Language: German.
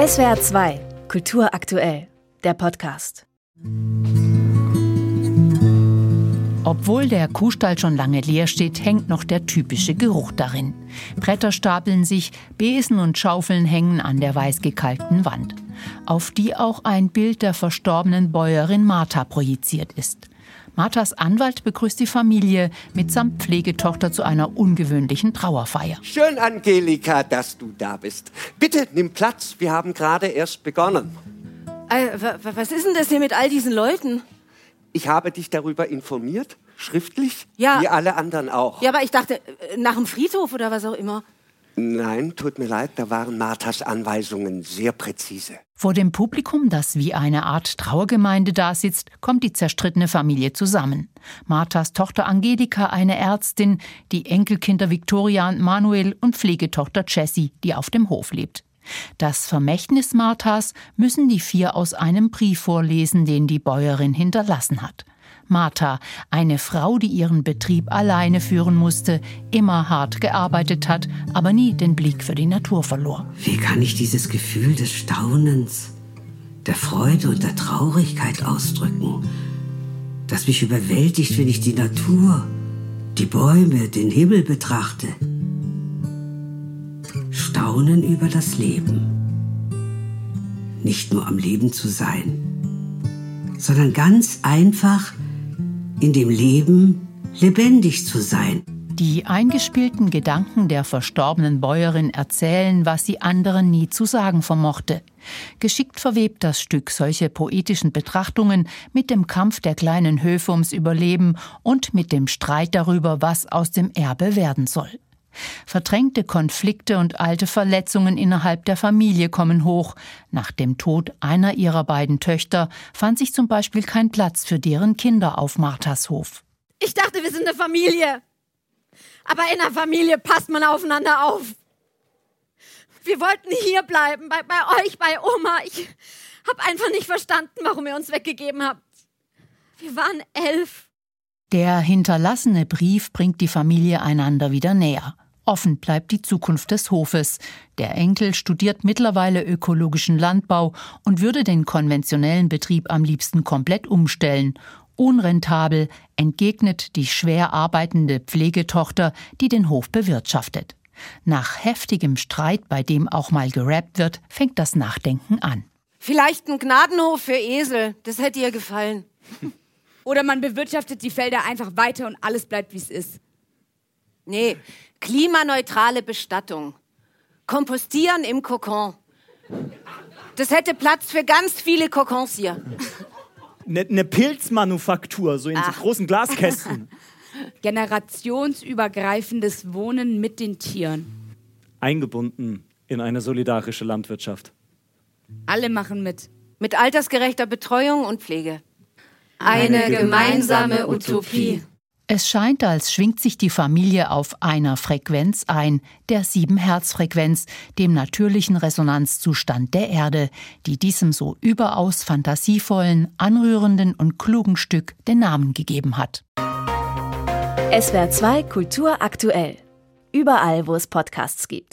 SWR 2, Kultur aktuell, der Podcast. Obwohl der Kuhstall schon lange leer steht, hängt noch der typische Geruch darin. Bretter stapeln sich, Besen und Schaufeln hängen an der weißgekalkten Wand, auf die auch ein Bild der verstorbenen Bäuerin Martha projiziert ist. Marthas Anwalt begrüßt die Familie mitsamt Pflegetochter zu einer ungewöhnlichen Trauerfeier. Schön, Angelika, dass du da bist. Bitte nimm Platz, wir haben gerade erst begonnen. Äh, was ist denn das hier mit all diesen Leuten? Ich habe dich darüber informiert, schriftlich, Ja. wie alle anderen auch. Ja, aber ich dachte, äh, nach dem Friedhof oder was auch immer. Nein, tut mir leid, da waren Marthas Anweisungen sehr präzise. Vor dem Publikum, das wie eine Art Trauergemeinde dasitzt, kommt die zerstrittene Familie zusammen. Marthas Tochter Angelika, eine Ärztin, die Enkelkinder Victoria und Manuel und Pflegetochter Jessie, die auf dem Hof lebt. Das Vermächtnis Marthas müssen die vier aus einem Brief vorlesen, den die Bäuerin hinterlassen hat. Martha, eine Frau, die ihren Betrieb alleine führen musste, immer hart gearbeitet hat, aber nie den Blick für die Natur verlor. Wie kann ich dieses Gefühl des Staunens, der Freude und der Traurigkeit ausdrücken, das mich überwältigt, wenn ich die Natur, die Bäume, den Himmel betrachte? Staunen über das Leben. Nicht nur am Leben zu sein, sondern ganz einfach in dem Leben lebendig zu sein. Die eingespielten Gedanken der verstorbenen Bäuerin erzählen, was sie anderen nie zu sagen vermochte. Geschickt verwebt das Stück solche poetischen Betrachtungen mit dem Kampf der kleinen Höfe ums Überleben und mit dem Streit darüber, was aus dem Erbe werden soll. Verdrängte Konflikte und alte Verletzungen innerhalb der Familie kommen hoch. Nach dem Tod einer ihrer beiden Töchter fand sich zum Beispiel kein Platz für deren Kinder auf Marthas Hof. Ich dachte, wir sind eine Familie. Aber in einer Familie passt man aufeinander auf. Wir wollten hier bleiben, bei, bei euch, bei Oma. Ich habe einfach nicht verstanden, warum ihr uns weggegeben habt. Wir waren elf. Der hinterlassene Brief bringt die Familie einander wieder näher. Offen bleibt die Zukunft des Hofes. Der Enkel studiert mittlerweile ökologischen Landbau und würde den konventionellen Betrieb am liebsten komplett umstellen. Unrentabel entgegnet die schwer arbeitende Pflegetochter, die den Hof bewirtschaftet. Nach heftigem Streit, bei dem auch mal gerappt wird, fängt das Nachdenken an. Vielleicht ein Gnadenhof für Esel. Das hätte ihr gefallen. Oder man bewirtschaftet die Felder einfach weiter und alles bleibt, wie es ist. Nee, klimaneutrale Bestattung. Kompostieren im Kokon. Das hätte Platz für ganz viele Kokons hier. Eine ne Pilzmanufaktur, so in so großen Glaskästen. Generationsübergreifendes Wohnen mit den Tieren. Eingebunden in eine solidarische Landwirtschaft. Alle machen mit. Mit altersgerechter Betreuung und Pflege. Eine gemeinsame Utopie. Es scheint, als schwingt sich die Familie auf einer Frequenz ein, der Sieben-Hertz-Frequenz, dem natürlichen Resonanzzustand der Erde, die diesem so überaus fantasievollen, anrührenden und klugen Stück den Namen gegeben hat. SWR 2 Kultur aktuell. Überall, wo es Podcasts gibt.